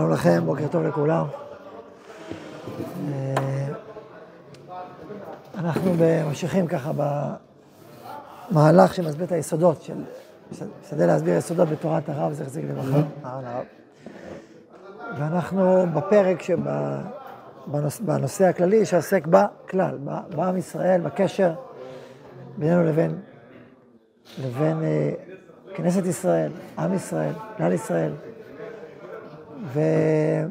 שלום לכם, בוקר טוב לכולם. אה, אנחנו ממשיכים ככה במהלך שמסביר את היסודות של, משתדל להסביר יסודות בתורת הרב זכר זיק לברכה, ואנחנו בפרק שבנושא הכללי שעוסק בכלל, בעם ישראל, בקשר בינינו לבין, לבין אה, כנסת ישראל, עם ישראל, כלל ישראל. ואני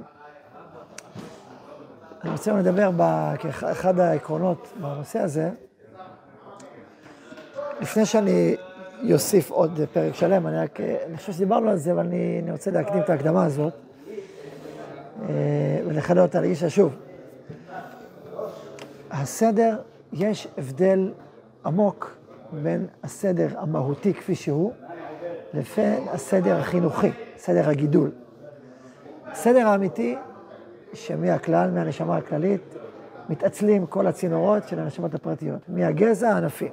רוצה לדבר כאחד העקרונות בנושא הזה. לפני שאני אוסיף עוד פרק שלם, אני רק, אני חושב שדיברנו על זה, אבל אני, אני רוצה להקדים את ההקדמה הזאת אה, ולחדד אותה לאישה שוב. הסדר, יש הבדל עמוק בין הסדר המהותי כפי שהוא, לבין הסדר החינוכי, סדר הגידול. הסדר האמיתי, שמהכלל, מהנשמה הכללית, מתעצלים כל הצינורות של הנשמות הפרטיות, מהגזע הענפי.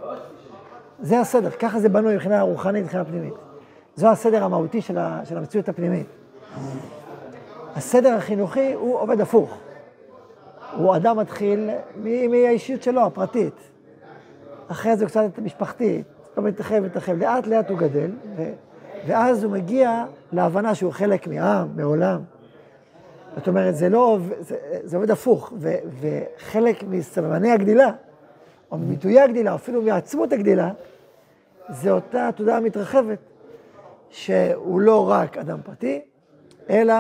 זה הסדר, ככה זה בנוי מבחינה רוחנית, מבחינה פנימית. זו הסדר המהותי של, ה, של המציאות הפנימית. הסדר החינוכי הוא עובד הפוך. הוא אדם מתחיל מהאישיות שלו, הפרטית. אחרי זה הוא קצת משפחתי, לא מתרחב, מתרחב. לאט לאט הוא גדל, ואז הוא מגיע להבנה שהוא חלק מעם, מעולם. זאת אומרת, זה לא, זה, זה עובד הפוך, ו, וחלק מסממני הגדילה, או מביטויי הגדילה, או אפילו מעצמות הגדילה, זה אותה תודעה מתרחבת, שהוא לא רק אדם פרטי, אלא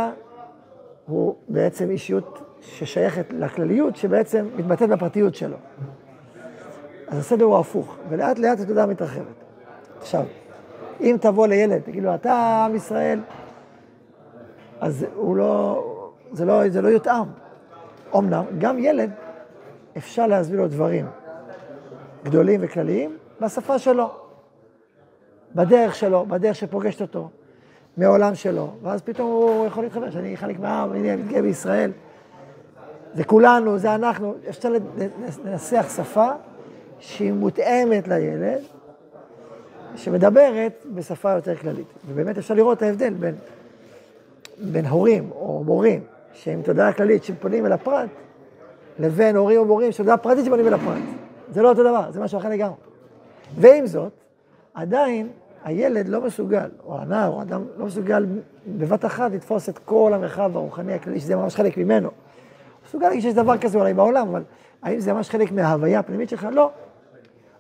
הוא בעצם אישיות ששייכת לכלליות, שבעצם מתבטאת בפרטיות שלו. אז הסדר הוא הפוך, ולאט לאט התודעה מתרחבת. עכשיו, אם תבוא לילד, תגיד לו, אתה עם ישראל, אז הוא לא, זה לא, זה לא יותאם. אמנם, גם ילד, אפשר להסביר לו דברים גדולים וכלליים בשפה שלו, בדרך שלו, בדרך שפוגשת אותו, מעולם שלו, ואז פתאום הוא יכול להתחבר, שאני חלק מהעם, אני מתגאה בישראל. זה כולנו, זה אנחנו. אפשר לנסח שפה שהיא מותאמת לילד, שמדברת בשפה יותר כללית. ובאמת אפשר לראות את ההבדל בין, בין הורים או מורים שהם תודעה כללית שפונים אל הפרט, לבין הורים או מורים שתודעה פרטית שפונים אל הפרט. זה לא אותו דבר, זה משהו אחר לגמרי. ועם זאת, עדיין הילד לא מסוגל, או הנער, או האדם לא מסוגל בבת אחת לתפוס את כל המרחב הרוחני הכללי, שזה ממש חלק ממנו. הוא מסוגל להגיד שיש דבר כזה אולי בעולם, אבל האם זה ממש חלק מההוויה הפנימית שלך? לא.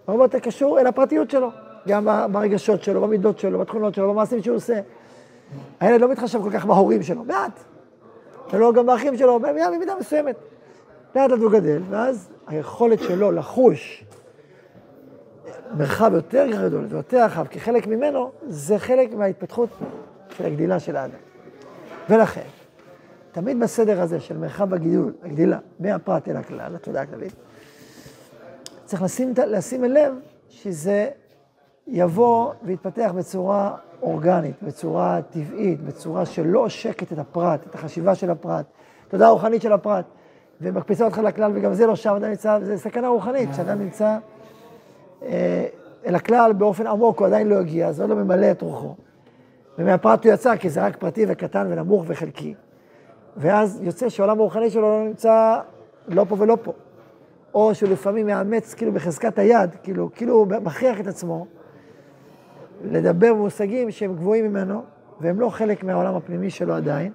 הרבה יותר קשור אל הפרטיות שלו, גם ברגשות שלו, במידות שלו, בתכונות שלו, במעשים שהוא עושה. הילד לא מתחשב כל כך בהורים שלו, מעט. ולא גם באחים שלו, במידה מסוימת. לאט לאט הוא גדל, ואז היכולת שלו לחוש מרחב יותר גדול ויותר רחב כחלק ממנו, זה חלק מההתפתחות של הגדילה של האדם. ולכן, תמיד בסדר הזה של מרחב הגידול, הגדילה, מהפרט אל הכלל, התודעה הכללית, צריך לשים, לשים לב שזה יבוא ויתפתח בצורה אורגנית, בצורה טבעית, בצורה שלא עושקת את הפרט, את החשיבה של הפרט, תודעה רוחנית של הפרט, ומקפיצה אותך לכלל, וגם זה לא שם, אדם נמצא, זה סכנה רוחנית, כשאדם נמצא אה, אל הכלל באופן עמוק, הוא עדיין לא הגיע, אז הוא לא ממלא את רוחו. ומהפרט הוא יצא, כי זה רק פרטי וקטן ונמוך וחלקי. ואז יוצא שהעולם הרוחני שלו לא נמצא לא פה ולא פה. או שהוא לפעמים מאמץ כאילו בחזקת היד, כאילו, כאילו הוא מכריח את עצמו לדבר במושגים שהם גבוהים ממנו, והם לא חלק מהעולם הפנימי שלו עדיין,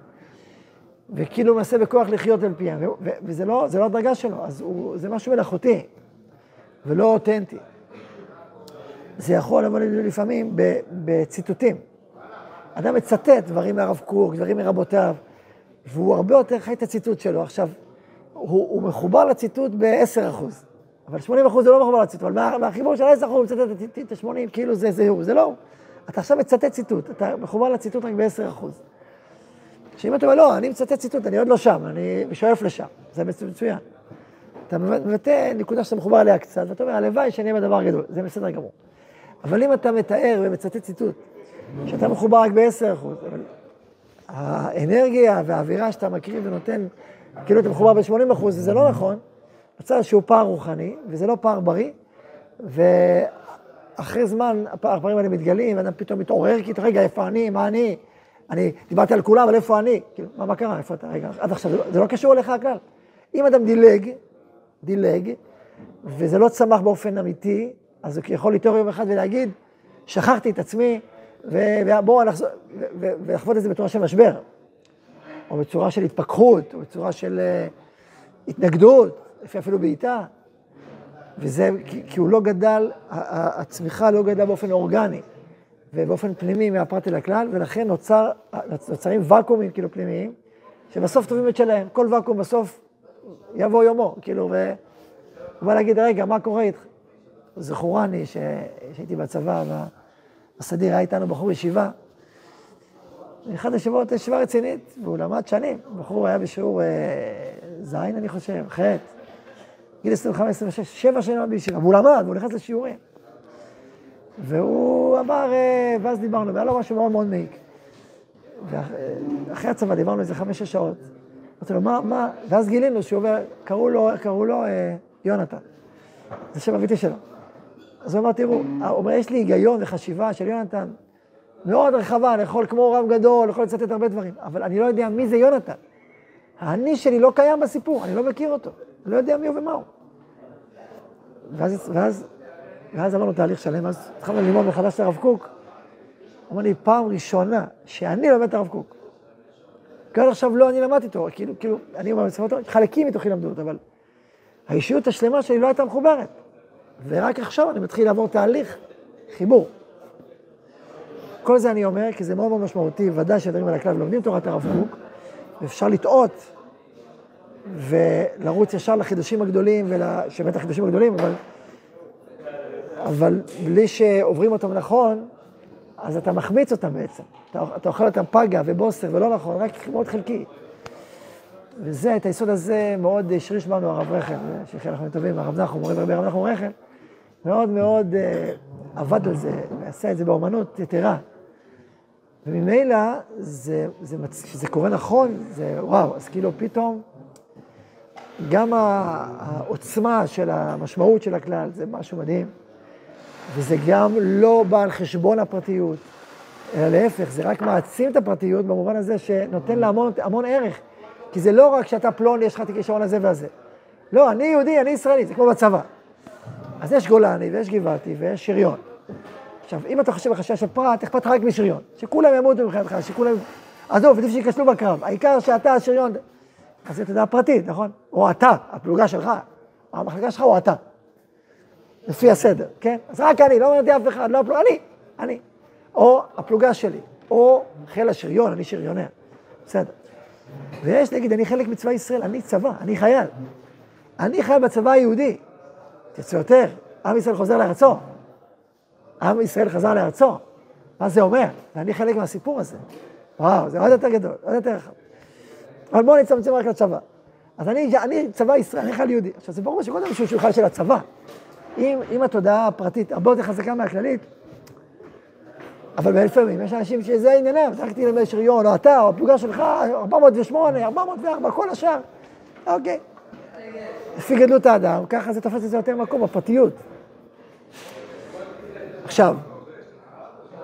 וכאילו מנסה בכוח לחיות על פיהם, וזה לא, לא הדרגה שלו, אז הוא, זה משהו מלאכותי, ולא אותנטי. זה יכול לבוא לפעמים בציטוטים. אדם מצטט דברים מהרב קוק, דברים מרבותיו, והוא הרבה יותר חי את הציטוט שלו. עכשיו, הוא, הוא מחובר לציטוט ב-10%, אבל 80% זה לא מחובר לציטוט, אבל מהחיבור של 10% הוא מצטט את ה-80, כאילו זה זה הוא, זה לא הוא. אתה עכשיו מצטט ציטוט, אתה מחובר לציטוט רק ב-10%. שאם אתה אומר, לא, אני מצטט ציטוט, אני עוד לא שם, אני שואף לשם, זה מצוין. אתה מבטא נקודה שאתה מחובר אליה קצת, ואתה אומר, הלוואי שאני אהיה בדבר גדול, זה בסדר גמור. אבל אם אתה מתאר ומצטט ציטוט, שאתה מחובר רק ב-10%, אבל האנרגיה והאווירה שאתה מקריב ונותן, כאילו אתה מחובר ב-80%, וזה לא נכון, מצב שהוא פער רוחני, וזה לא פער בריא, ואחרי זמן הפערים האלה מתגלים, ואדם פתאום מתעורר, כי רגע, איפה אני, מה אני? אני דיברתי על כולם, אבל איפה אני? כאילו, מה, מה קרה? איפה אתה? רגע, עד עכשיו, זה לא, קשור אליך הכלל. אם אדם דילג, דילג, וזה לא צמח באופן אמיתי, אז הוא יכול להתעורר יום אחד ולהגיד, שכחתי את עצמי, ובואו נחזור, ולחוות את זה בצורה של משבר, או בצורה של התפכחות, או בצורה של uh, התנגדות, אפילו בעיטה. וזה כי, כי הוא לא גדל, הצמיחה לא גדלה באופן אורגני ובאופן פנימי מהפרט אל הכלל, ולכן נוצר, נוצרים ואקומים כאילו פנימיים, שבסוף טובים את שלהם. כל ואקום בסוף יבוא יומו, כאילו, והוא בא להגיד, רגע, מה קורה איתך? זכורני שהייתי בצבא, בסדיר היה איתנו בחור ישיבה. אחד השבועות ישיבה רצינית, והוא למד שנים. בחור היה בשיעור אה, זין, אני חושב, ח', גיל 25, 26, שבע שנים למד בישיבה, והוא למד, והוא נכנס לשיעורים. והוא אמר, אה, ואז דיברנו, והיה לו משהו מאוד מאוד מעיק. ואחרי הצבא דיברנו איזה חמש-שש שעות. אמרתי לו, מה, מה? ואז גילינו שהוא אומר, קראו לו, קראו לו אה, יונתן. זה שם אביתי שלו. אז הוא אמר, תראו, הוא אומר, יש לי היגיון וחשיבה של יונתן מאוד רחבה, אני יכול כמו רב גדול, יכול לצטט הרבה דברים, אבל אני לא יודע מי זה יונתן. האני שלי לא קיים בסיפור, אני לא מכיר אותו, אני לא יודע מי הוא ומה הוא. ואז, ואז, ואז אמרנו תהליך שלם, אז התחלנו ללמוד מחדש את הרב קוק. אמר לי, פעם ראשונה שאני לומד את הרב קוק. כי עד עכשיו לא אני למדתי אותו, כאילו, כאילו, אני אומר בצפות, חלקים מתוכי למדו אותו, אבל האישיות השלמה שלי לא הייתה מחוברת. ורק עכשיו אני מתחיל לעבור תהליך חיבור. כל זה אני אומר, כי זה מאוד מאוד משמעותי, ודאי שדברים על הכלל ולומדים תורת הרב קוק, ואפשר לטעות ולרוץ ישר לחידושים הגדולים, ול... שבאמת החידושים הגדולים, אבל, אבל בלי שעוברים אותם נכון, אז אתה מחמיץ אותם בעצם. אתה, אתה אוכל אותם פגה ובוסר ולא נכון, רק מאוד חלקי. וזה, את היסוד הזה מאוד השריש בנו הרב רחל, שכן אנחנו טובים, הרב נחום, מורי ורבי הרב נחום רחל, מאוד מאוד uh, עבד על זה, ועשה את זה באומנות יתרה. וממילא, זה, זה, זה קורה נכון, זה וואו, אז כאילו פתאום, גם העוצמה של המשמעות של הכלל, זה משהו מדהים. וזה גם לא בא על חשבון הפרטיות, אלא להפך, זה רק מעצים את הפרטיות במובן הזה שנותן לה המון, המון ערך. כי זה לא רק שאתה פלוני, יש לך את הכישרון הזה והזה. לא, אני יהודי, אני ישראלי, זה כמו בצבא. אז יש גולני, ויש גבעתי, ויש שריון. עכשיו, אם אתה חושב בחשש של פרט, אכפת לך רק משריון. שכולם ימותו מבחינתך, שכולם... עזוב, עדיף שייכשלו בקרב. העיקר שאתה השריון... אז זה תודעה פרטית, נכון? או אתה, הפלוגה שלך, המחלקה שלך או אתה. לפי הסדר, כן? אז רק אני, לא מעניין אף אחד, לא הפלוגה, אני, אני. או הפלוגה שלי, או חיל השריון, אני שריונר. בסדר. ויש, נגיד, אני חלק מצבא ישראל, אני צבא, אני חייל. אני חייל בצבא היהודי. תצא יותר, עם ישראל חוזר לארצו. עם ישראל חזר לארצו. מה זה אומר? ואני חלק מהסיפור הזה. וואו, זה עוד יותר גדול, עוד יותר רחב. אבל בואו נצמצם רק לצבא. אז אני, אני צבא ישראל, אני חייל יהודי. עכשיו, זה ברור שקודם שהוא שולחן של הצבא. אם, אם התודעה הפרטית הרבה יותר חזקה מהכללית, אבל לפעמים יש אנשים שזה עניינם, הלכתי לימי שריון, או אתה, או הפלוגה שלך, 408, 404, כל השאר. אוקיי. לפי גדלות האדם, ככה זה תופס את זה יותר מקום, הפרטיות. עכשיו,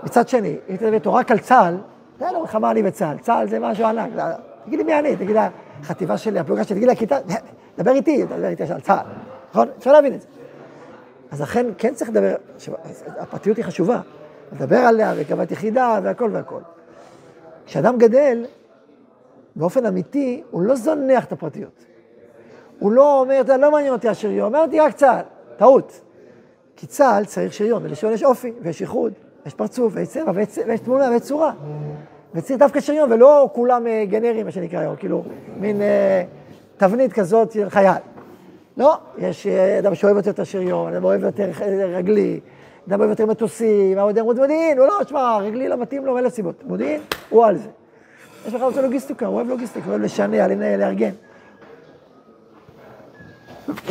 מצד שני, אם תדבר רק על צה"ל, זה לא מלחמה אני וצה"ל. צה"ל זה משהו ענק. תגיד לי מי אני, תגיד החטיבה שלי, הפלוגה שלי, תגיד לי הכיתה, דבר איתי, דבר איתי על צה"ל. נכון? אפשר להבין את זה. אז לכן כן צריך לדבר, הפרטיות היא חשובה. לדבר עליה וקבעת יחידה והכל והכל. כשאדם גדל, באופן אמיתי, הוא לא זונח את הפרטיות. הוא לא אומר, אתה לא מעניין אותי השריון, אומר אותי רק צה"ל. טעות. כי צה"ל צריך שריון, ולשריון יש אופי, ויש ייחוד, ויש פרצוף, ויש צבע, ויש, ויש תמונה, ויש צורה. וצריך דווקא שריון, ולא כולם אה, גנרים, מה שנקרא היום, כאילו, מין אה, תבנית כזאת של חייל. לא, יש אה, אדם שאוהב יותר את השריון, אדם אוהב יותר רגלי, אדם אוהב יותר מטוסים, אדם אוהב מודיעין, הוא לא, שמע, רגלי לא מתאים לו מאלף סיבות. מודיעין, הוא על זה. יש לך רוצה לוגיסטיקה, הוא אוהב לוגיסטיקה, הוא אוהב לשנע, לנהל, לארגן.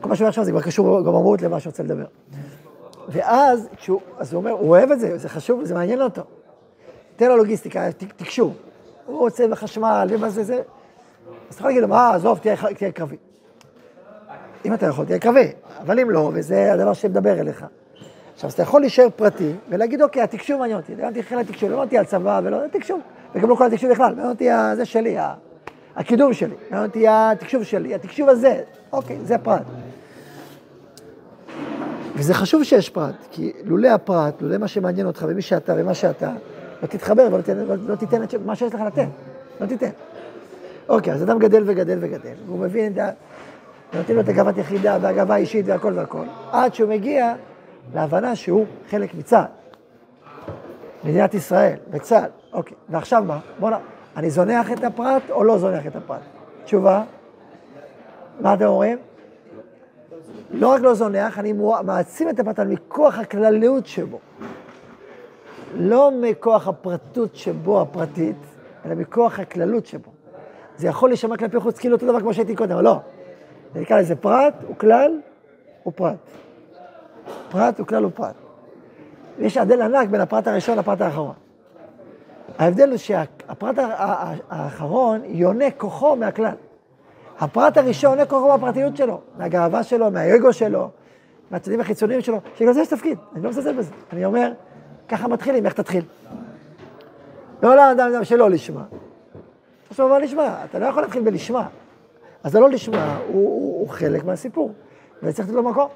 כל מה שהוא אומר עכשיו זה כבר קשור גם אמרות למה שהוא רוצה לדבר. ואז, כשהוא, אז הוא אומר, הוא אוהב את זה, זה חשוב, זה מעניין אותו. תן לו לוגיסטיקה, תקשור. הוא רוצה בחשמל, ומה זה, זה. אז אתה להגיד לו, מה, עזוב, תהיה, קרבי. אם אתה יכול, תהיה קרבי, אבל אם לא, וזה הדבר שמדבר אליך. עכשיו, אז אתה יכול להישאר פרטי ולהגיד, אוקיי, התקשוב מעניין אותי, לא אותי חיל התקשוב, לא אותי על צבא ולא תקשוב, וגם לא כל התקשוב בכלל, מעניין אותי זה שלי, הקידום שלי, מעניין אותי התקשוב שלי, התקשוב הזה, אוקיי, זה פרט. וזה חשוב שיש פרט, כי לולא הפרט, לולא מה שמעניין אותך ומי שאתה ומה שאתה, לא תתחבר ולא תיתן, לא, לא תיתן את מה שיש לך לתת, לא תיתן. אוקיי, אז אדם גדל וגדל וגדל, והוא מבין את ה... נותנים לו את הגאוות יחידה והגאווה האישית והכל והכל, עד שהוא מגיע להבנה שהוא חלק מצה"ל. מדינת ישראל, וצה"ל, אוקיי. ועכשיו מה? בוא נ... אני זונח את הפרט או לא זונח את הפרט? תשובה, מה אתם אומרים? לא רק לא זונח, אני מעצים את הפרט מכוח הכלליות שבו. לא מכוח הפרטות שבו, הפרטית, אלא מכוח הכללות שבו. זה יכול להישמע כלפי חוץ כאילו אותו דבר כמו שהייתי קודם, אבל לא. זה נקרא לזה פרט, הוא כלל, הוא פרט. פרט הוא כלל, הוא פרט. יש הבדל ענק בין הפרט הראשון לפרט האחרון. ההבדל הוא שהפרט האחרון יונה כוחו מהכלל. הפרט הראשון יונה כוחו מהפרטיות שלו, מהגאווה שלו, מהאגו שלו, מהצדדים החיצוניים שלו, שגם זה יש תפקיד, אני לא מזלזל בזה. אני אומר, ככה מתחילים, איך תתחיל? לא לאדם שלא לשמה. עכשיו מה לשמה? אתה לא יכול להתחיל בלשמה. אז זה לא לשמה, הוא, הוא, הוא חלק מהסיפור, וצריך לתת לו מקום.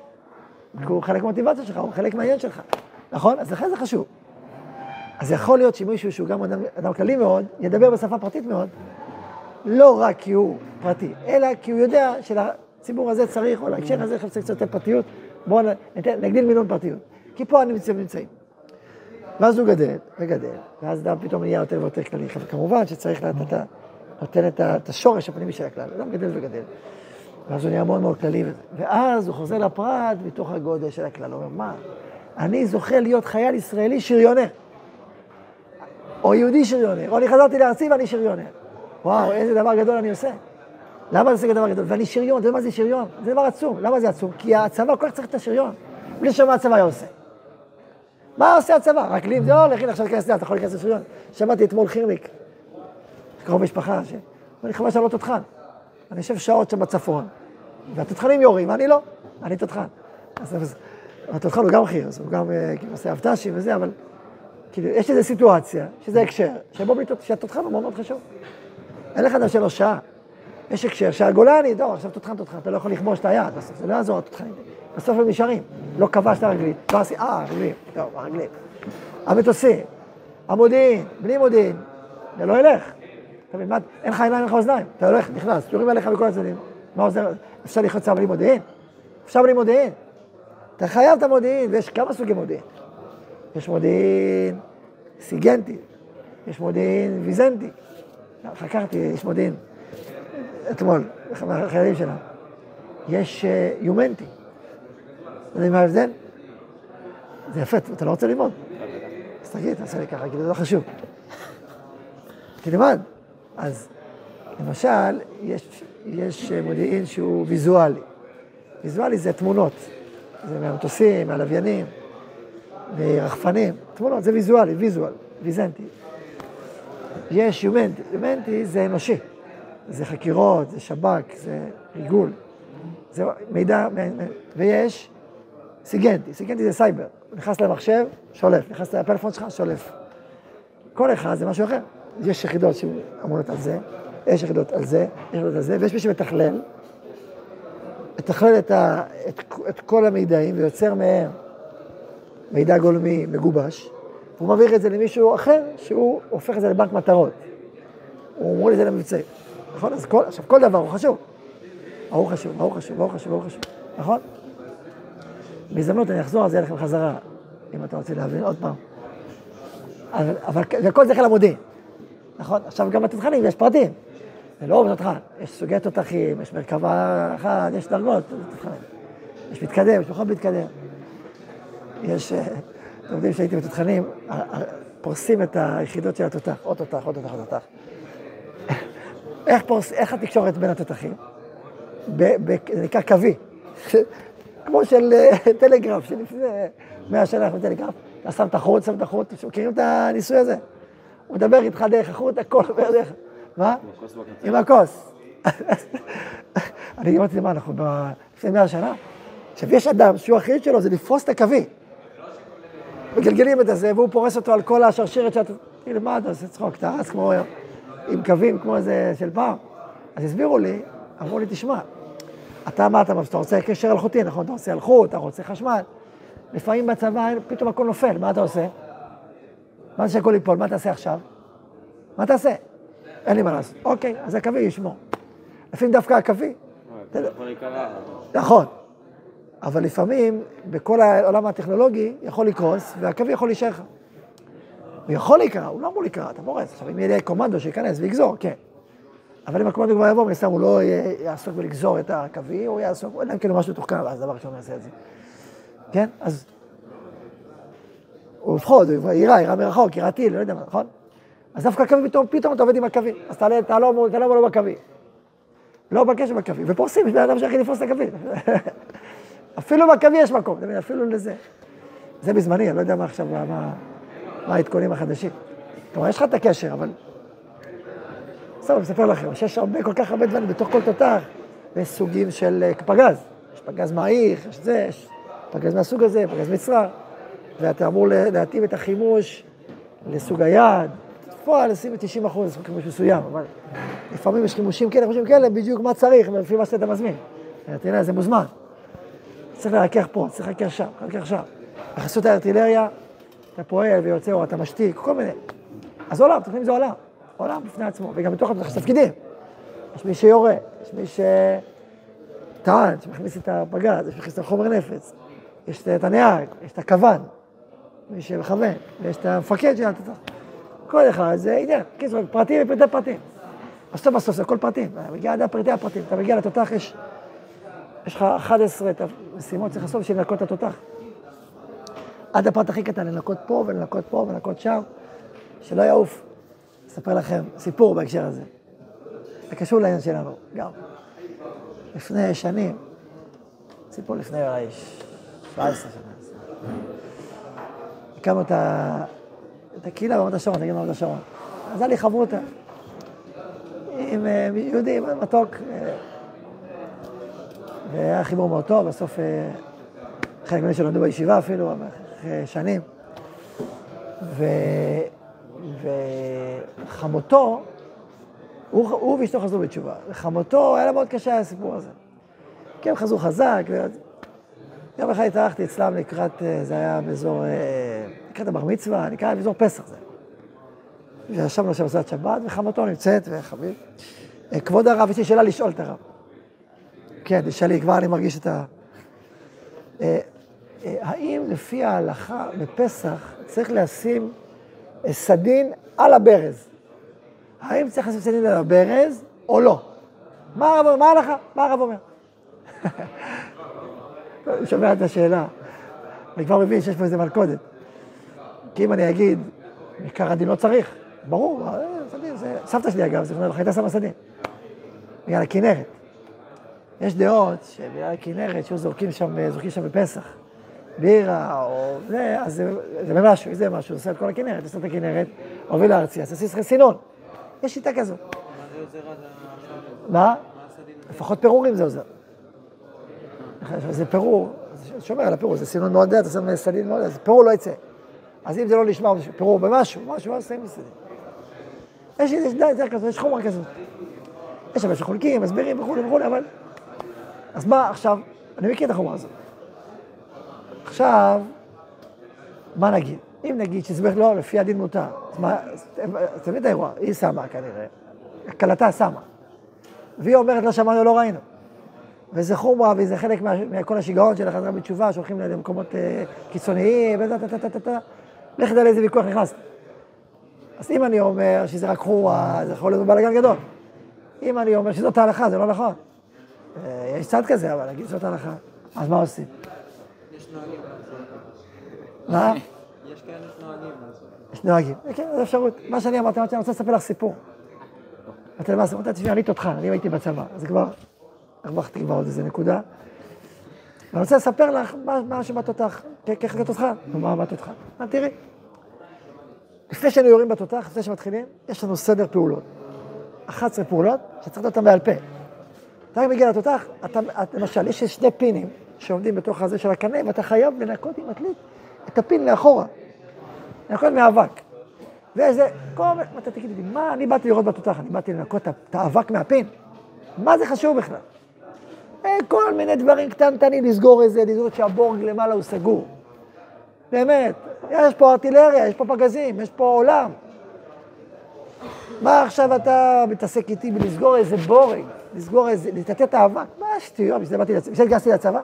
הוא חלק מהמוטיבציה שלך, הוא חלק מהעניין שלך, נכון? אז לכן זה חשוב. אז יכול להיות שמישהו שהוא גם אדם, אדם כללי מאוד, ידבר בשפה פרטית מאוד, לא רק כי הוא פרטי, אלא כי הוא יודע שלציבור הזה צריך, או להקשר הזה צריך קצת יותר פרטיות, בואו נגדיל מינון פרטיות. כי פה הנמצאים נמצאים. ואז הוא גדל וגדל, ואז אדם פתאום נהיה יותר ויותר כללי. כמובן שצריך לתת, נותן את השורש הפנימי של הכלל, אדם גדל וגדל. ואז הוא נהיה מאוד מאוד כללי, ואז הוא חוזר לפרט מתוך הגודל של הכלל. הוא אומר, מה, אני זוכה להיות חייל ישראלי שריונר, או יהודי שריונר, או אני חזרתי לארצי ואני שריונר. וואו, איזה דבר גדול אני עושה. למה זה דבר גדול? ואני שריון, אתה יודע מה זה שריון? זה דבר עצום. למה זה עצום? כי הצבא כל כך צריך את השריון. בלי שמה הצבא היה עושה. מה עושה הצבא? רק לי, לא, לכי עכשיו להיכנס לזה, אתה יכול להיכנס לשריון. שמעתי אתמול חירניק, קרוב משפחה, ש... אני חבל שאני לא תותחן. אני יושב שעות שם בצפון, והתותחנים יורים, אני לא, אני תותחן. אז התותחן הוא גם חיר, אז הוא גם אה, כאילו, עושה אבט"שים וזה, אבל כאילו, יש איזו סיטואציה, שזה הקשר, שבו שהתותחן הוא מאוד מאוד חשוב. אין לך אדם שלו שעה. יש הקשר שהגולני, טוב, עכשיו תותחן תותחן, אתה לא יכול לכבוש את היד, בסוף זה לא יעזור התותחנים. בסוף הם נשארים. לא כבשת רגלית, לא עשי, אה, רגלים, טוב, הרגלים. המטוסים, המודיעין, בלי מודיעין, זה לא ילך. אתה מבין, אין לך עיניים, אין לך אוזניים, אתה הולך, נכנס, יורים עליך מכל הצדדים. מה עוזר? אפשר לחיות שם בלי מודיעין? אפשר בלי מודיעין. אתה חייב את המודיעין, ויש כמה סוגי מודיעין. יש מודיעין סיגנטי, יש מודיעין ויזנטי. חקרתי, יש מודיעין, אתמול, החיילים שלנו. יש אה, יומנטי. אתה יודע מה ההבדל? זה יפה, אתה לא רוצה ללמוד. אז תגיד, תעשה לי ככה, כי זה לא חשוב. תלמד. אז למשל, יש, יש מודיעין שהוא ויזואלי. ויזואלי זה תמונות. זה מהמטוסים, מהלוויינים, מרחפנים. תמונות, זה ויזואלי, ויזואל, ויזנטי. יש יומנטי. יומנטי זה אנושי. זה חקירות, זה שב"כ, זה ריגול. זה מידע, ויש סיגנטי, סיגנטי זה סייבר. נכנס למחשב, שולף, נכנס לפלאפון שלך, שולף. כל אחד זה משהו אחר. יש יחידות שאמונות על זה, יש יחידות על זה, יש יחידות על זה, ויש מי שמתכלל, מתכלל את, את, את כל המידעים ויוצר מהם מידע גולמי מגובש, והוא מעביר את זה למישהו אחר, שהוא הופך את זה לבנק מטרות. הוא אומר את זה למבצעים. נכון? אז כל, עכשיו, כל דבר הוא חשוב. ההוא חשוב, ההוא חשוב, ההוא חשוב, ההוא חשוב, נכון? בהזדמנות אני אחזור על זה לכם חזרה, אם אתה רוצה להבין עוד פעם. אבל, אבל וכל זה חיל המודיעין, נכון? עכשיו גם בתותחנים יש פרטים. זה לא בתותחן, יש סוגי תותחים, יש מרכבה אחת, יש דרגות בתותחנים. יש מתקדם, יש פחות מתקדם. יש, אה, אתם יודעים שהייתי בתותחנים, פורסים את היחידות של התותח, עוד תותח, עוד תותח, עוד תותח. איך, פורס, איך התקשורת בין התותחים? זה נקרא קווי. כמו של אה, טלגרף, שלפני מאה שנה אנחנו טלגרף. אתה שם את החוט, שם את החוט, מכירים את הניסוי הזה? הוא מדבר איתך דרך החוט, הכל עובר דרך... מה? עם הכוס. אני אמרתי, מה, אנחנו לפני מאה שנה? עכשיו, יש אדם שהוא האחריות שלו זה לפרוס את הקווי. מגלגלים את הזה, והוא פורס אותו על כל השרשרת שאתה... כאילו, מה אתה עושה צחוק? אתה רץ כמו... עם קווים כמו איזה של פעם. אז הסבירו לי, אמרו לי, תשמע, אתה אתה, אתה רוצה קשר אלחוטי, נכון? אתה רוצה אלחוט, אתה רוצה חשמל. לפעמים בצבא פתאום הכל נופל, מה אתה עושה? מה זה שהכל ייפול? מה תעשה עכשיו? מה תעשה? אין לי מה לעשות. אוקיי, אז הקווי ישמור. לפעמים דווקא הקווי. נכון. אבל לפעמים, בכל העולם הטכנולוגי, יכול לקרוס, והקווי יכול להישאר לך. הוא יכול להיקרע, הוא לא אמור להיקרע, אתה פורס. עכשיו, אם יהיה קומנדו שייכנס ויגזור, כן. אבל אם הקומנדו כבר יבוא, מן הסתם הוא לא יעסוק בלגזור את הקווי, הוא יעסוק, אלא אם כן הוא משהו מתוחכם, אז דבר ראשון יעשה את זה. כן? אז הוא לפחות, הוא יירה, יירה מרחוק, יירה טיל, לא יודע מה, נכון? אז דווקא הקווי פתאום, פתאום אתה עובד עם הקווי, אז אתה לא אמור לא בקווי. לא בקשר בקווי, ופורסים, יש בן אדם שיכול לפרוס את הקווי. אפילו בקווי יש מקום, אפילו לזה. זה בזמני, אני לא יודע מה עכשיו, מה, העדכונים החדשים. כלומר, יש לך את הקשר, אבל... בסדר, אני מספר לכם, שיש הרבה, כל כך הרבה דברים בתוך כל תותח, ויש סוגים של אה, פגז. יש פגז מעיך, יש זה, יש פגז מהסוג הזה, פגז מצרר, ואתה אמור להתאים את החימוש לסוג היעד. בפועל לשים את 90 אחוז, סוג חימוש מסוים, אבל לפעמים יש חימושים כאלה, חימושים כאלה, בדיוק מה צריך, לפי מה שאתה מזמין. תראה, זה מוזמן. צריך לרכך פה, צריך לרכך שם, לרכך שם. בחסות הארטילריה, אתה פועל ויוצא אור, אתה משתיק, כל מיני. אז עולם, תוכנים זה עולם, עולם בפני עצמו, וגם בתוך יש תפקידים. יש מי שיורה, יש מי שטען, שמכניס את הפגז, יש מי שמכניס את החומר נפץ, יש את הנהג, יש את הכוון, מי שמכוון, ויש את המפקד של התותח. כל אחד זה עניין, קיצור, פרטים ופרטי פרטים. בסוף בסוף זה הכל פרטים, מגיע עד הפרטי הפרטים, אתה מגיע לתותח, יש, יש לך 11 משימות צריך לעשות בשביל לנקות את התותח. עד הפרט הכי קטן, לנקות פה ולנקות פה ולנקות שם, שלא יעוף. אספר לכם סיפור בהקשר הזה. זה קשור לעניין שלנו, גם. לפני שנים, סיפור לפני 17 שנה, הקמנו את הקהילה ברמת השרון, נגיד ברמת השרון. אז היה לי חברותה עם אה, יהודי מתוק, אה, והיה חיבור מאוד טוב, בסוף אה, חלק מהם שלמדו בישיבה אפילו, אחרי שנים. ו... וחמותו, הוא, הוא ואשתו חזרו בתשובה, וחמותו, היה לה מאוד קשה הסיפור הזה. כי הם חזרו חזק, ו... יום אחד התארחתי אצלם לקראת, אה, זה היה באזור, אה, לקראת הבר מצווה, נקרא באזור פסח זה. וישבנו שם בסעד שבת, וחמותו נמצאת, וחביב. אה, כבוד הרב, יש לי שאלה לשאול את הרב. כן, תשאלי, כבר אני מרגיש את ה... האם לפי ההלכה בפסח צריך לשים סדין על הברז? האם צריך לשים סדין על הברז או לא? מה הרב אומר? מה ההלכה? מה הרב אומר? אני שומע את השאלה, אני כבר מבין שיש פה איזה מלכודת. כי אם אני אגיד, עיקר הדין לא צריך, ברור, אה. סבתא שלי אגב, זיכרונה לברכה, הייתה שמה סדין. בגלל הכנרת. יש דעות שבגלל הכנרת, שהיו זורקים שם, זורקים שם בפסח. בירה או זה, אז זה, במשהו, זה משהו, עושה את כל הכנרת, עושה את הכנרת, הוביל לארצי, אז עושה סינון. יש שיטה כזאת. מה? לפחות פירורים זה עוזר. זה פירור, שומר על הפירור, זה סינון מאוד דעת, זה סדין מאוד דעת, פירור לא יצא. אז אם זה לא נשמע פירור במשהו, משהו, אז שמים בסדין. יש זה כזה, יש חומר כזה. יש שם שחולקים, מסבירים וכולי וכולי, אבל... אז מה עכשיו, אני מכיר את החומר הזה. עכשיו, מה נגיד? אם נגיד שזה לא, לפי הדין מותר, אז מה, אתה מבין את האירוע, היא שמה כנראה, כלתה שמה. והיא אומרת, לא שמענו, לא ראינו. וזה חומרה, וזה חלק מכל השיגעון של החזרה בתשובה, שהולכים למקומות אה, קיצוניים, וזה, טה, טה, טה, טה, לך תדע לאיזה ויכוח נכנסת. אז אם אני אומר שזה רק חומרה, זה יכול להיות בלאגן גדול. אם אני אומר שזאת ההלכה, זה לא נכון. אה, יש צד כזה, אבל להגיד שזאת ההלכה, אז מה עושים? מה? יש כאלה נוהגים. יש נוהגים. כן, זו אפשרות. מה שאני אמרתי, אמרתי, אני רוצה לספר לך סיפור. אמרתי למעשה, אמרתי, תשמעי, אני תותחן, אני הייתי בצבא, אז כבר הרווחתי כבר עוד איזה נקודה. ואני רוצה לספר לך מה שבתותח, ככה זה תותחן. נו, מה בתותחן? מה, תראי. לפני שהיינו יורים בתותח, לפני שמתחילים, יש לנו סדר פעולות. 11 פעולות שצריך לדעת אותן בעל פה. אתה מגיע לתותח, אתה, למשל, יש שני פינים שעומדים בתוך הזה של הקנה, ואתה חייב לנקות עם עתלית את הפין לאחורה. לנקות מאבק. ואיזה, כל הזמן, אתה תגיד לי, מה, אני באתי לראות בתותח, אני באתי לנקות את האבק מהפין. מה זה חשוב בכלל? אה, כל מיני דברים קטנטנים, לסגור איזה, לזרות שהבורג למעלה הוא סגור. באמת, יש פה ארטילריה, יש פה פגזים, יש פה עולם. מה עכשיו אתה מתעסק איתי בלסגור איזה בורג, לסגור איזה, לטטט את האבק? מה השטויות, בשביל זה התגייסתי לצבא?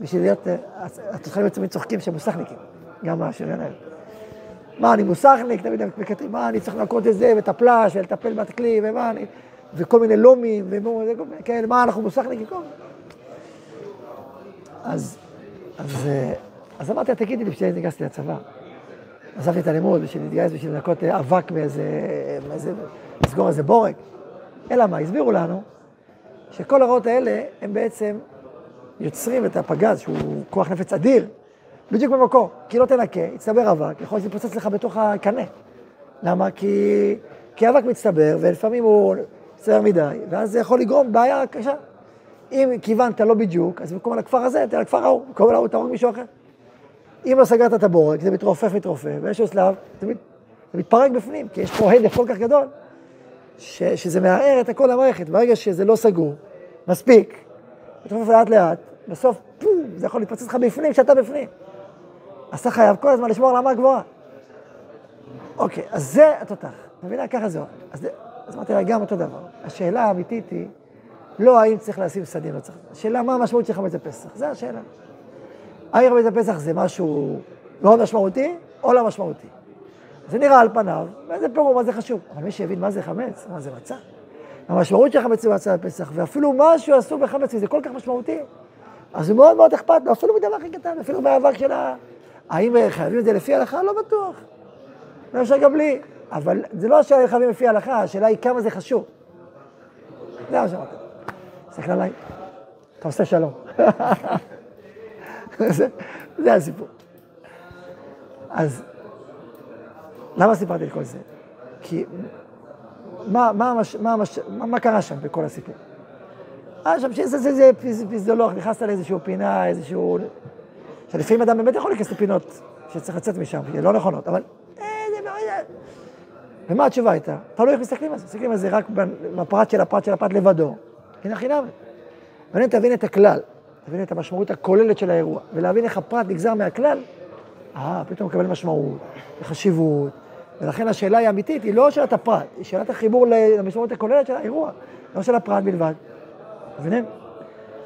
בשביל להיות, אה, התותחנים בעצם צוחקים שהם מוסכניקים, גם השריון האלה. מה, אני מוסכניק, תמיד הם מקטרים, מה, אני צריך לנקות את זה, ואת הפלאש, ולטפל בכלי, ומה, אני... וכל מיני לומים, וכאלה, מה, אנחנו מוסכניקים? אז, אז, אה, אז אמרתי לה, תגידי לי, בשביל ניגשתי לצבא. עזבתי את הלימוד בשביל להתגייס, בשביל לנקות אבק מאיזה, מאיזה, לסגור איזה בורג. אלא מה, הסבירו לנו שכל הרעות האלה, הם בעצם יוצרים את הפגז, שהוא כוח נפץ אדיר, בדיוק במקור. כי לא תנקה, יצטבר אבק, יכול להיות להתפוצץ לך בתוך הקנה. למה? כי, כי אבק מצטבר, ולפעמים הוא מצטבר מדי, ואז זה יכול לגרום בעיה קשה. אם כיוונת לא בדיוק, אז במקום על הכפר הזה, תראה לכפר ההוא, במקום ההוא תהרוג מישהו אחר. אם לא סגרת את הבורג, זה מתרופף, מתרופף, באיזשהו שלב, זה, מת, זה מתפרק בפנים, כי יש פה הדף כל כך גדול, ש, שזה מערער את כל המערכת. ברגע שזה לא סגור, מספיק, מתרופף לאט לאט, בסוף, פום, זה יכול להתפוצץ לך בפנים, כשאתה בפנים. אז אתה חייב כל הזמן לשמור על רמה גבוהה. אוקיי, אז זה התותח. מבינה? ככה זה. אז, אז אמרתי לה, גם אותו דבר. השאלה האמיתית היא, לא האם צריך לשים סדין, לא צריך. השאלה, מה המשמעות של חמץ בפסח? זו השאלה. האם חמץ בפסח זה משהו מאוד משמעותי, או לא משמעותי? זה נראה על פניו, וזה פירור, מה זה חשוב. אבל מי שהבין מה זה חמץ, מה זה מצה, המשמעות של חמץ במצה בפסח, ואפילו משהו עשו בחמץ, וזה כל כך משמעותי, אז זה מאוד מאוד אכפת לו, אפילו בדבר הכי קטן, אפילו באבק של ה... האם חייבים את זה לפי ההלכה? לא בטוח. לא אפשר גם בלי. אבל זה לא שחייבים לפי ההלכה, השאלה היא כמה זה חשוב. זה מה שאמרתי. תסתכל עליי, אתה עושה שלום. זה, זה הסיפור. אז למה סיפרתי את כל זה? כי מה, מה, מה, מה, מה, מה קרה שם בכל הסיפור? היה שם שזה זה, זה פיזיולוג, נכנסת לאיזשהו פינה, איזשהו... שלפעמים אדם באמת יכול להיכנס לפינות שצריך לצאת משם, כי הן לא נכונות, אבל... אה, ומה התשובה הייתה? תלוי איך מסתכלים על זה, מסתכלים על זה רק בפרט של הפרט של הפרט לבדו. הנה חינם. מעניין תבין את הכלל, תבין את המשמעות הכוללת של האירוע, ולהבין איך הפרט נגזר מהכלל, אה, פתאום מקבל משמעות, וחשיבות, ולכן השאלה היא אמיתית, היא לא שאלת הפרט, היא שאלת החיבור למשמעות הכוללת של האירוע, לא של הפרט בלבד. מבינים?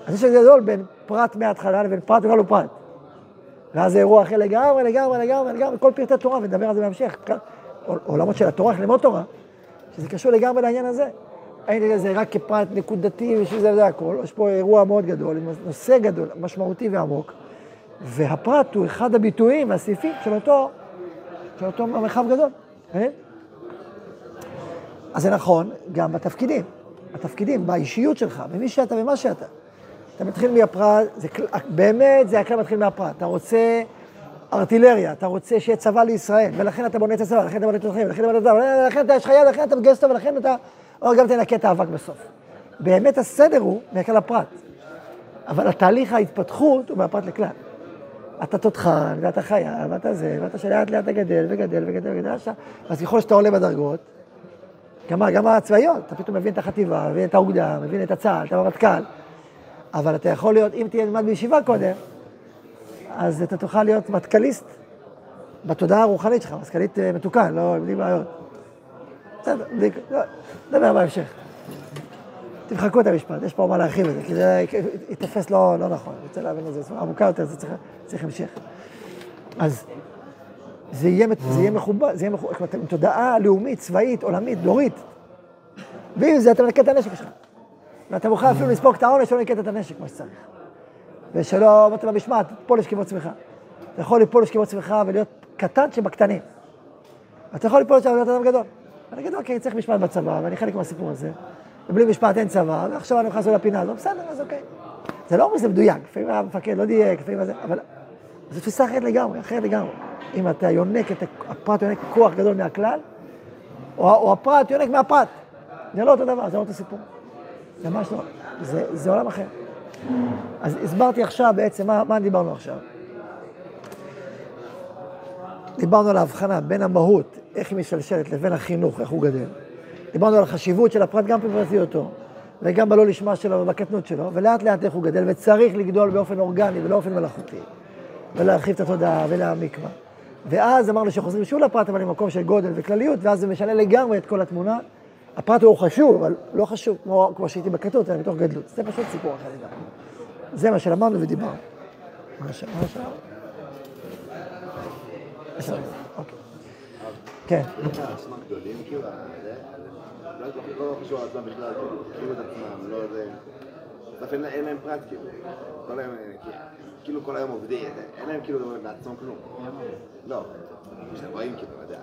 אז יש גדול בין פרט מההתחלה לבין פרט בכלל ופרט. ואז זה אירוע אחר לגמרי, לגמרי, לגמרי, לגמרי, כל פרטי תורה, ונדבר על זה בהמשך. עולמות של התורה, איך ללמוד תורה, שזה קשור לגמרי לעניין הזה. אין לזה רק כפרט נקודתי ושזה זה הכל, יש פה אירוע מאוד גדול, נושא גדול, משמעותי ועמוק, והפרט הוא אחד הביטויים והסעיפים של אותו, של אותו מרחב גדול. אה? אז זה נכון גם בתפקידים, בתפקידים, באישיות שלך, במי שאתה ומה שאתה. אתה מתחיל מהפרט, זה, באמת זה הכלל מתחיל מהפרט. אתה רוצה ארטילריה, אתה רוצה שיהיה צבא לישראל, ולכן אתה בונה את הצבא, ולכן אתה בונה את הצבא, ולכן אתה בונה את הצבא, ולכן אתה יש לך יד, ולכן אתה מגייס אותו, ולכן אתה... או גם תנקה את האבק בסוף. באמת הסדר הוא מהכלל הפרט. אבל התהליך ההתפתחות הוא מהפרט לכלל. אתה תותחן, ואתה חייל, ואתה זה, ואתה שלאט לאט אתה גדל וגדל וגדל וגדל עכשיו. אז ככל שאתה עולה בדרגות, גם, גם הצבאיות, אתה פתאום מבין את החטיבה, מבין את האוגדה, מבין את הצה"ל, את הרמטכ"ל. אבל אתה יכול להיות, אם תהיה נלמד בישיבה קודם, אז אתה תוכל להיות מטכ"ליסט בתודעה הרוחנית שלך, מטכ"לית אה, מתוקן, לא, בלי בעיות. בסדר, לא, נדבר בהמשך. תמחקו את המשפט, יש פה מה להרחיב את זה, כי זה ייתפס לא, לא נכון, אני רוצה להבין את זה, בצורה עמוקה יותר, זה צריך, צריך המשך. אז זה יהיה, זה יהיה מכובד, זה יהיה מכובד, עם תודעה לאומית, צבאית, עולמית, דורית. ועם זה אתה מנקה את הנשק שלך. ואתה מוכן אפילו לספוג את העונש שלא נקט את הנשק כמו שצריך. ושלא, אמרת במשמעת, תיפול לשכיבות צמיחה. אתה יכול ליפול לשכיבות צמיחה ולהיות קטן שבקטנים. אתה יכול ליפול לשם ולהיות אדם גדול. אני אגיד, אוקיי, צריך משפט בצבא, ואני חלק מהסיפור הזה. ובלי משפט אין צבא, ועכשיו אני נכנס לפינה הזאת, בסדר, אז אוקיי. זה לא אומר שזה מדויק, לפעמים המפקד לא דייק, לפעמים זה, אבל זו תפיסה אחרת לגמרי, אחרת לגמרי. אם אתה יונק את הפרט, יונק כוח גדול מהכלל, או, או הפרט יונק מהפרט. זה לא אותו דבר, זה לא אותו סיפור. זה ממש לא, זה, זה עולם אחר. אז הסברתי עכשיו בעצם מה, מה דיברנו עכשיו. דיברנו על ההבחנה בין המהות, איך היא משלשלת, לבין החינוך, איך הוא גדל. דיברנו על החשיבות של הפרט גם בפרטיותו, וגם בלא לשמה שלו ובקטנות שלו, ולאט לאט איך הוא גדל, וצריך לגדול באופן אורגני ולא באופן מלאכותי, ולהרחיב את התודעה ולהעמיק בה. ואז אמרנו שחוזרים שוב לפרט, אבל למקום של גודל וכלליות, ואז זה משנה לגמרי את כל התמונה. הפרט הוא חשוב, אבל לא חשוב, כמו, כמו שהייתי בכתות, אלא מתוך גדלות. זה פשוט סיפור אחר לגמרי. זה מה שלמדנו ודיברנו. מה השאלה? מה השאלה? אוקיי. כן. לא- חשוב על עצמם בכלל, כאילו, את עצמם, לא זה, בסוף אין לה- אין להם פרט, כאילו, כל היום, אה, כאילו כל היום עובדים, אין להם כאילו לעצמם כלום. לא, כאילו, זה.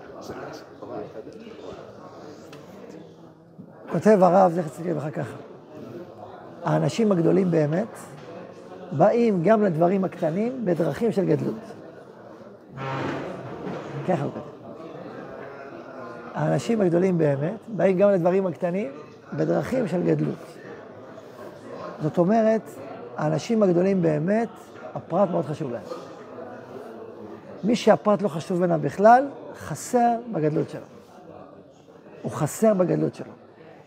כותב הרב, זכר צדיק לברכה ככה, האנשים הגדולים באמת באים גם לדברים הקטנים בדרכים של גדלות. ככה הוא כותב. האנשים הגדולים באמת באים גם לדברים הקטנים בדרכים של גדלות. זאת אומרת, האנשים הגדולים באמת, הפרט מאוד חשוב להם. מי שהפרט לא חשוב בעיניו בכלל, חסר בגדלות שלו. הוא חסר בגדלות שלו.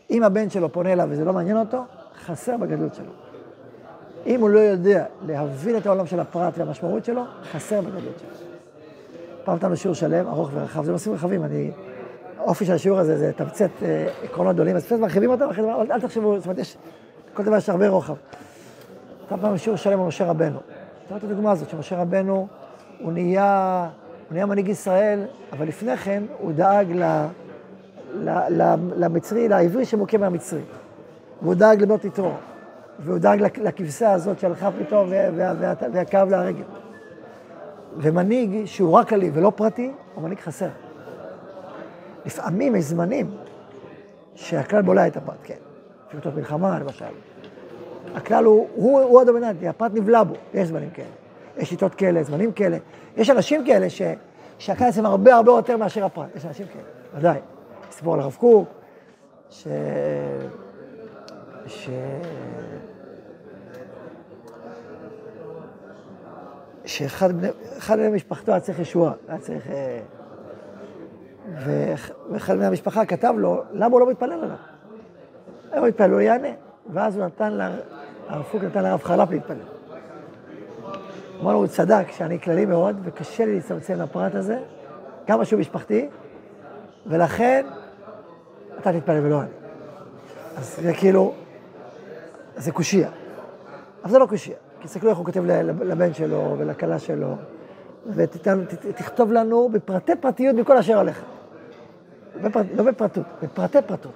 אם הבן שלו פונה אליו וזה לא מעניין אותו, חסר בגדלות שלו. אם הוא לא יודע להבין את העולם של הפרט והמשמעות שלו, חסר בגדלות שלו. פעם נתנו שיעור שלם, ארוך ורחב, זה נושאים רחבים, אני... האופי של השיעור הזה זה תמצת אה, עקרונות גדולים, אז זה מרחיבים אותם, אל, תחשבו, זאת אומרת, יש, כל דבר יש הרבה רוחב. הייתה פעם שיעור שלם על משה רבנו. זאת את הדוגמה הזאת, שמשה רבנו, הוא נהיה, הוא נהיה מנהיג ישראל, אבל לפני כן הוא דאג ל, ל, ל, למצרי, לעברי שמוכה מהמצרי. והוא דאג לבנות יתרו. והוא דאג לכ- לכבשה הזאת שהלכה פתאום וה- וה- וה- והכאב לה הרגל. ומנהיג שהוא רק כללי ולא פרטי, הוא מנהיג חסר. לפעמים יש זמנים שהכלל בולע את הפרט, כן. שיטות מלחמה, למשל. הכלל הוא, הוא, הוא הדומיננטי, הפרט נבלע בו, יש זמנים כאלה. יש שיטות כאלה, זמנים כאלה. יש אנשים כאלה ש, שהכלל אצלם הרבה הרבה יותר מאשר הפרט. יש אנשים כאלה, ודאי. סיפור על הרב קוק, ש... ש... שאחד בני, מבני משפחתו היה צריך ישועה, היה צריך... ואח- ואחד מבני המשפחה כתב לו, למה הוא לא מתפלל עליו? הוא מתפלל, הוא יענה. ואז הוא נתן, לה- הרב פוק נתן לרב חלף להתפלל. אמר לו, הוא צדק שאני כללי מאוד, וקשה לי להצטמצם לפרט הזה, כמה שהוא משפחתי, ולכן אתה תתפלל ולא אני. אז זה כאילו, זה קושייה. אבל זה לא קושייה, כי תסתכלו איך הוא כותב ל- לבן שלו ולכלה שלו, ותכתוב לנו בפרטי פרטיות מכל אשר עליך. בפרט, לא בפרטות, בפרטי פרטות.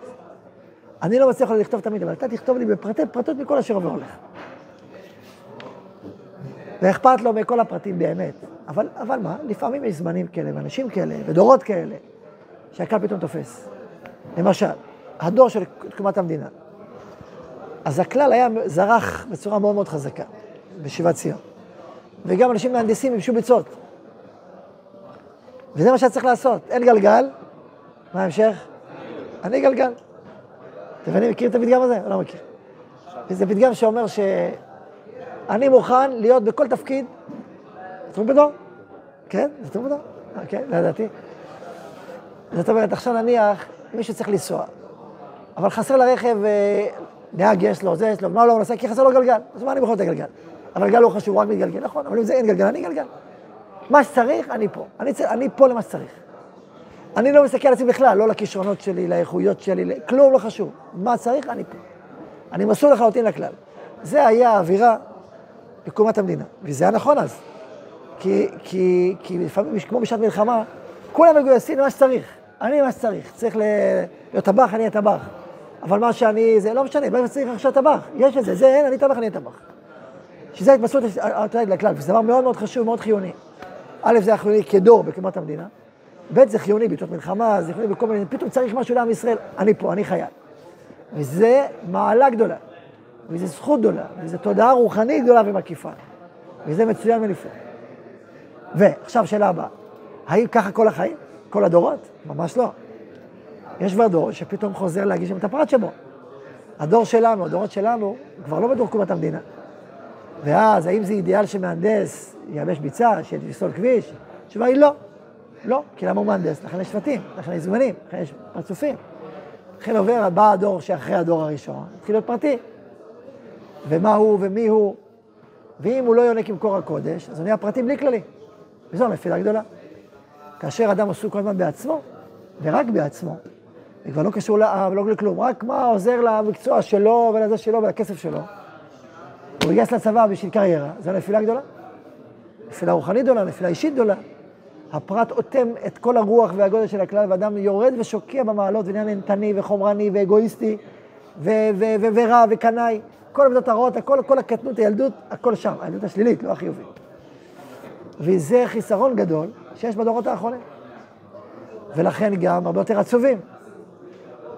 אני לא מצליח לכתוב תמיד, אבל אתה תכתוב לי בפרטי פרטות מכל אשר עליך. ואכפת לו מכל הפרטים באמת. אבל, אבל מה, לפעמים יש זמנים כאלה, ואנשים כאלה, ודורות כאלה, שהקהל פתאום תופס. למשל, הדור של תקומת המדינה. אז הכלל היה זרח בצורה מאוד מאוד חזקה, בשיבת ציון. וגם אנשים מהנדסים ייבשו ביצות. וזה מה שהיה צריך לעשות. אין גלגל, מה ההמשך? אני גלגל. אתם מבינים, מכיר את הפתגם הזה? לא מכיר. זה פתגם שאומר שאני מוכן להיות בכל תפקיד, טרומפדור? כן? זה טרומפדור? אה, כן, לא ידעתי. זאת אומרת, עכשיו נניח, מישהו צריך לנסוע, אבל חסר לרכב, אה, נהג יש לו, זה יש לו, מה לא נוסע? כי חסר לו גלגל. אז מה אני בכל זאת הגלגל? אבל לא חשוב, הוא רק מתגלגל, נכון, אבל אם זה אין גלגל, אני גלגל. מה שצריך, אני פה. אני פה למה שצריך. אני לא מסתכל על עצמי בכלל, לא לכישרונות שלי, לאיכויות שלי, כלום לא חשוב. מה צריך, אני פה. אני מסור לחלוטין לכלל. זה היה האווירה בקומת המדינה, וזה היה נכון אז. כי, כי, כי לפעמים, כמו בשעת מלחמה, כולם מגויסים למה שצריך. אני מה שצריך. צריך להיות טבח, אני אהיה טבח. אבל מה שאני, זה לא משנה, מה שצריך עכשיו טבח. יש את זה, זה אין, אני טבח, אני אהיה טבח. שזה ההתמסרות לכלל, וזה דבר מאוד מאוד חשוב, מאוד חיוני. א', זה היה חיוני כדור בקומת המדינה, ב', זה חיוני בעיתות מלחמה, זה חיוני בכל מיני, פתאום צריך משהו לעם ישראל, אני פה, אני חייל. וזה מעלה גדולה, וזו זכות גדולה, וזו תודעה רוחנית גדולה ומקיפה. וזה מצוין ונפלא. ועכשיו שאלה הבאה, האם ככה כל החיים? כל הדורות? ממש לא. יש כבר דור שפתאום חוזר להגיש את הפרט שבו. הדור שלנו, הדורות שלנו, כבר לא בדור קומת המדינה. ואז, האם זה אידיאל שמהנדס ייבש ביצה, שיסלול כביש? התשובה היא לא. לא, כי למה הוא מהנדס? לכן יש שבטים, לכן יש זמנים, לכן יש פרצופים. לכן עובר, בא הדור שאחרי הדור הראשון, התחיל להיות פרטי. ומה הוא ומי הוא. ואם הוא לא יונק עם קור הקודש, אז הוא נהיה פרטי בלי כללי. וזו הנפילה גדולה. כאשר אדם עסוק כל הזמן בעצמו, ורק בעצמו, וכבר לא קשור לעם, לא לכלום, רק מה עוזר למקצוע שלו ולזה שלו ולכסף שלו. הוא מתגייס לצבא בשביל קריירה, זו נפילה גדולה. נפילה רוחנית גדולה, נפילה אישית גדולה. הפרט אוטם את כל הרוח והגודל של הכלל, ואדם יורד ושוקע במעלות, ונהיה נהנתני וחומרני ואגואיסטי ורע וקנאי. כל המידות הרעות, הכל, כל הקטנות, הילדות, הכל שם, הילדות השלילית, לא החיובית. וזה חיסרון גדול שיש בדורות האחרונים. ולכן גם הרבה יותר עצובים,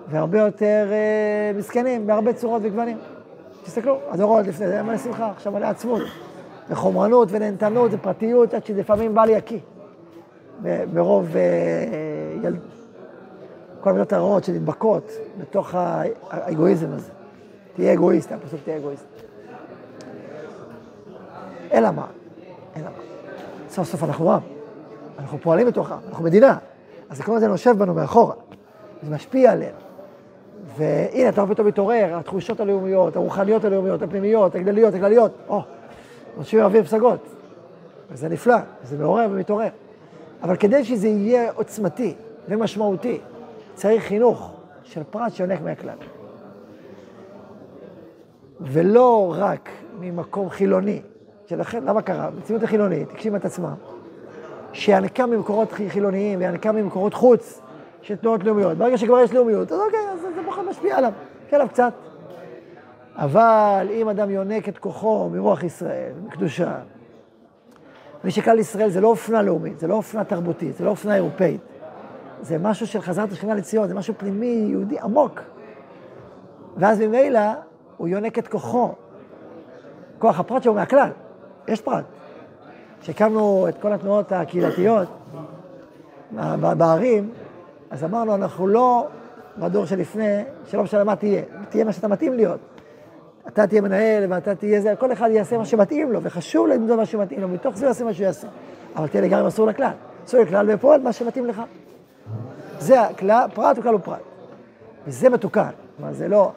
והרבה יותר אה, מסכנים, בהרבה צורות וגוונים. תסתכלו, הדורות לפני זה היה מלא שמחה, עכשיו מלא עצמות, וחומרנות ונהנתנות ופרטיות, עד שלפעמים בא לי יקיא. ב- ברוב אה, יל... כל המילות הרעות שנדבקות בתוך הא- האגואיזם הזה. תהיה אגואיסט, הפסוק תהיה אגואיסט. אלא מה? אלא מה? סוף סוף אנחנו עם, אנחנו פועלים בתוך עם, אנחנו מדינה. אז זה כל הזמן נושב בנו מאחורה, זה משפיע עלינו. והנה, אתה פתאום מתעורר, התחושות הלאומיות, הרוחניות הלאומיות, הפנימיות, הגלליות, הכלליות, או, נושבים אוויר פסגות. וזה נפלא, זה מעורר ומתעורר. אבל כדי שזה יהיה עוצמתי ומשמעותי, צריך חינוך של פרט שיונק מהכלל. ולא רק ממקום חילוני, שלכן, למה קרה? במציאות החילונית, הגשימה את עצמה, שינקה ממקורות חילוניים וינקה ממקורות חוץ של תנועות לאומיות. ברגע שכבר יש לאומיות, אז אוקיי, אז זה פחות משפיע עליו, כן, עליו קצת. אבל אם אדם יונק את כוחו מרוח ישראל, מקדושה, ושכלל ישראל זה לא אופנה לאומית, זה לא אופנה תרבותית, זה לא אופנה אירופאית. זה משהו של חזרת השכינה לציון, זה משהו פנימי, יהודי עמוק. ואז ממילא הוא יונק את כוחו. כוח הפרט שלו מהכלל, יש פרט. כשהקמנו את כל התנועות הקהילתיות בערים, אז אמרנו, אנחנו לא בדור שלפני, שלא משנה מה תהיה, תהיה מה שאתה מתאים להיות. אתה תהיה מנהל ואתה תהיה זה, כל אחד יעשה מה שמתאים לו, וחשוב למדוד מה שמתאים לו, מתוך זה הוא יעשה מה שהוא יעשה. אבל תהיה לגמרי אסור לכלל. אסור לכלל ופועל מה שמתאים לך. זה הכלל, פרט הוא כלל הוא פרט. וזה מתוקן. כלומר, זה לא...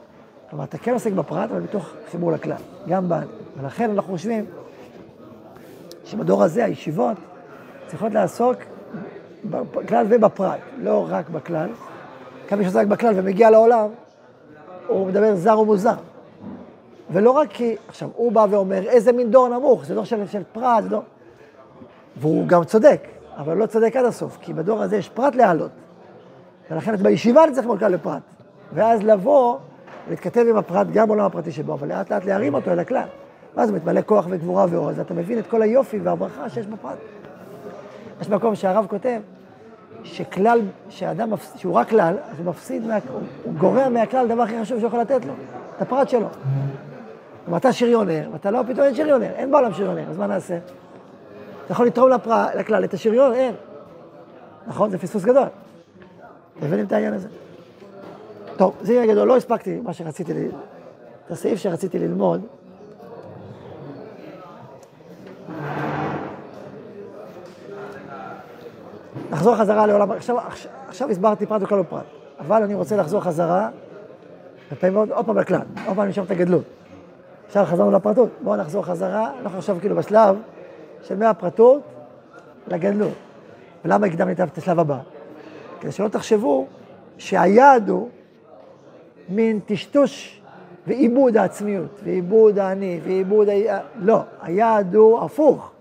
כלומר, אתה כן עוסק בפרט, אבל מתוך חיבור לכלל. גם ב... ולכן אנחנו חושבים שבדור הזה הישיבות צריכות לעסוק בכלל ובפרט, לא רק בכלל. כמה שעוסק בכלל ומגיע לעולם, הוא מדבר זר ומוזר. ולא רק כי, עכשיו, הוא בא ואומר, איזה מין דור נמוך, זה דור של, של פרט, דור... והוא גם צודק, אבל לא צודק עד הסוף, כי בדור הזה יש פרט להעלות. ולכן בישיבה אני צריך ללמוד לפרט. ואז לבוא ולהתכתב עם הפרט, גם בעולם הפרטי שבו, אבל לאט לאט להרים אותו אל הכלל. ואז הוא מתמלא כוח וגבורה ועוז, ואתה מבין את כל היופי והברכה שיש בפרט. יש מקום שהרב כותב, שכלל, שאדם, מפס- שהוא רק כלל, אז הוא מפסיד, מה, הוא גורע מהכלל דבר הכי חשוב שהוא יכול לתת לו, את הפרט שלו. כלומר, אתה שריונר, ואתה לא, פתאום אין שריונר, אין בעולם שריונר, אז מה נעשה? אתה יכול לתרום לפר, לכלל, את השריון, אין. נכון? זה פספוס גדול. מבינים את העניין הזה? טוב, זה עניין גדול, לא הספקתי מה שרציתי, ל- את הסעיף שרציתי ללמוד. נחזור חזרה לעולם, עכשיו, עכשיו, עכשיו הסברתי פרט וכל ופרט, אבל אני רוצה לחזור חזרה, ופעמים עוד פעם לכלל, עוד פעם נשאר את הגדלות. עכשיו חזרנו לפרטות, בואו נחזור חזרה, אנחנו עכשיו כאילו בשלב של מהפרטות לגדלות. ולמה הקדמתי את השלב הבא? כדי שלא תחשבו שהיעד הוא מין טשטוש ועיבוד העצמיות, ועיבוד האני, ועיבוד ה... לא, היעד הוא הפוך.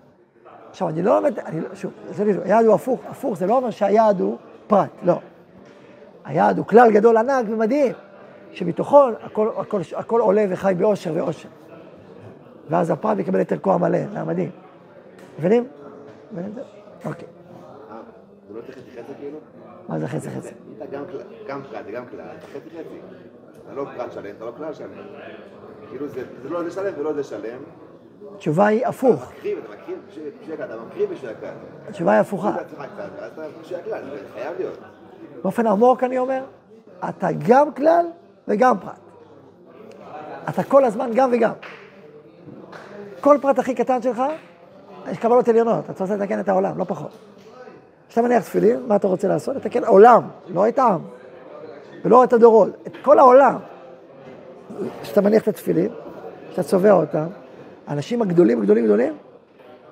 עכשיו, אני לא אומר, אני, לא- שוב, זה בדיוק, היעד הוא הפוך, הפוך זה לא אומר שהיעד הוא פרט, לא. היעד הוא כלל גדול ענק ומדהים, שמתוכו הכל, הכל, הכל עולה וחי באושר ואושר. ואז הפרט מקבל את ערכו המלא, זה המדהים. מבינים? מבינים את זה? אוקיי. אה, זה לא חצי חצי כאילו? מה זה חצי חצי? אתה גם גם פרט וגם כלל, אתה חצי חצי. אתה לא פרט שלם, אתה לא כלל שלם. כאילו זה לא זה שלם ולא זה שלם. התשובה היא הפוך. מקריב, אתה מקריב בשביל הכלל, אתה מקריב בשביל הכלל. התשובה היא הפוכה. אתה אתה. באופן עמוק אני אומר, אתה גם כלל וגם פרט. אתה כל הזמן גם וגם. כל פרט הכי קטן שלך, יש קבלות עליונות, אתה רוצה לתקן את העולם, לא פחות. כשאתה מניח תפילין, מה אתה רוצה לעשות? לתקן עולם, לא את העם, ולא את הדורות, את כל העולם. כשאתה מניח את התפילין, כשאתה צובע אותם, האנשים הגדולים, גדולים, גדולים,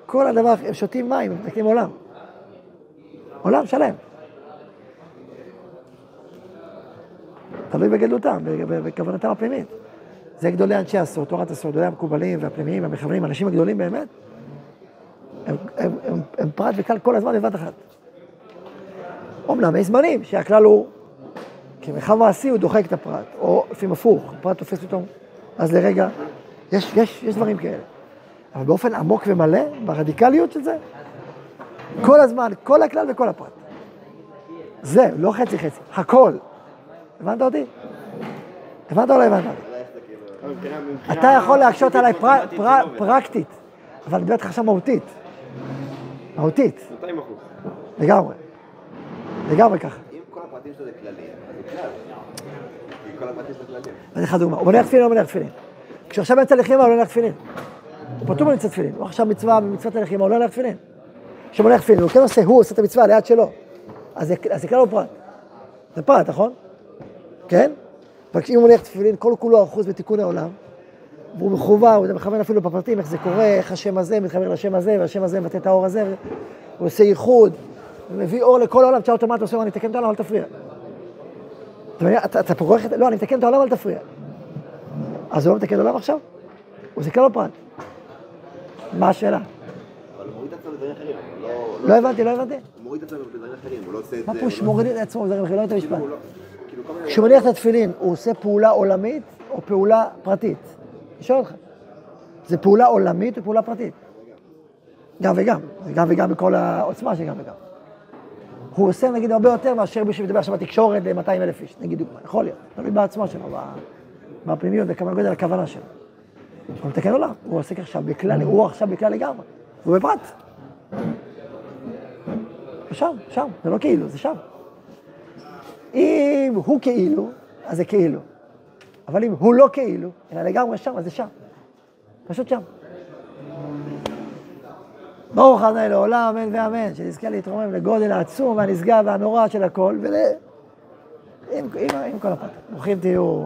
כל הדבר, הם שותים מים, הם מתקנים עולם. עולם שלם. תלוי בגדלותם, בכוונתם הפנימית. זה גדולי אנשי הסוד, תורת הסוד, גדולי המקובלים והפנימיים והמכוונים, האנשים הגדולים באמת, הם, הם, הם, הם פרט וכלל כל הזמן בבת אחת. אומנם יש זמנים שהכלל הוא, כמרחב מעשי הוא דוחק את הפרט, או לפעמים הפוך, הפרט תופס פתאום, אז לרגע, יש, יש, יש דברים כאלה. אבל באופן עמוק ומלא, ברדיקליות של זה, כל הזמן, כל הכלל וכל הפרט. זה, לא חצי חצי, הכל. הבנת אותי? הבנת או לא הבנת אותי? אתה יכול להקשות עליי פר- פרקטית זה אבל אני מדבר איתך עכשיו מהותית. מהותית, 200 אחוז. לגמרי. לגמרי ככה. אם כל הפרטים שלו זה כללי, אז זה כלל. כי כל הפרטים שלו כלליים. אני אתן לך דוגמה, הוא מניח תפילין או לא מניח תפילין? כשהוא עכשיו באמצע לחימה הוא לא מניח תפילין. הוא פטור ממצוות תפילין, הוא עכשיו מצווה במצוות הלחימה, הוא לא מניח תפילין. כשהוא מניח תפילין, הוא כן עושה, הוא עושה את המצווה ליד שלו. אז זה- אז זה כלל או פרט? זה פרט, נכון? כן? רק אם הוא מניח תפילין, כל כולו אחוז בתיקון העולם, והוא מחובר, הוא מכוון אפילו בפרטים, איך זה קורה, איך השם הזה מתחבר לשם הזה, והשם הזה מבטא את האור הזה, הוא עושה ייחוד, הוא מביא אור לכל העולם, תשאל אותו מה אתה עושה, אני מתקן את העולם, אל תפריע. אתה? אתה פורח את... לא, אני מתקן את העולם, אל תפריע. אז הוא לא מתקן עולם עכשיו? הוא זה כלל או פרט? מה השאלה? את לא- לא הבנתי, לא הבנתי. הוא מוריד את עצמו בדברים אחרים, הוא לא עושה את מה זה. פירוש הוא לא- מוריד את עצמו בדברים אחרים? לא הבנתי את כאילו, המשפט. כשהוא מניח את התפילין, הוא עושה פעולה עולמית או פעולה פרטית? אני שואל אותך. זה פעולה עולמית או פעולה פרטית? גם וגם. זה גם וגם בכל העוצמה של גם וגם. הוא עושה נגיד הרבה יותר מאשר מי שמדבר עכשיו בתקשורת ל-200 אלף איש, נגיד דוגמה. יכול להיות. תלוי בעצמה שלו, בפנימיות, בכמה גודל הכוונה שלו. הוא מתקן עולם, הוא עוסק עכשיו בכלל, הוא עכשיו בכלל לגמרי. הוא בפרט. שם, שם, זה לא כאילו, זה שם. אם הוא כאילו, אז זה כאילו. אבל אם הוא לא כאילו, אלא לגמרי שם, אז זה שם. פשוט שם. ברוך ה' לעולם, אמן ואמן, שנזכה להתרומם לגודל העצום והנשגב והנורא של הכל, ול... עם, עם, עם כל הפרט. ברוכים תהיו.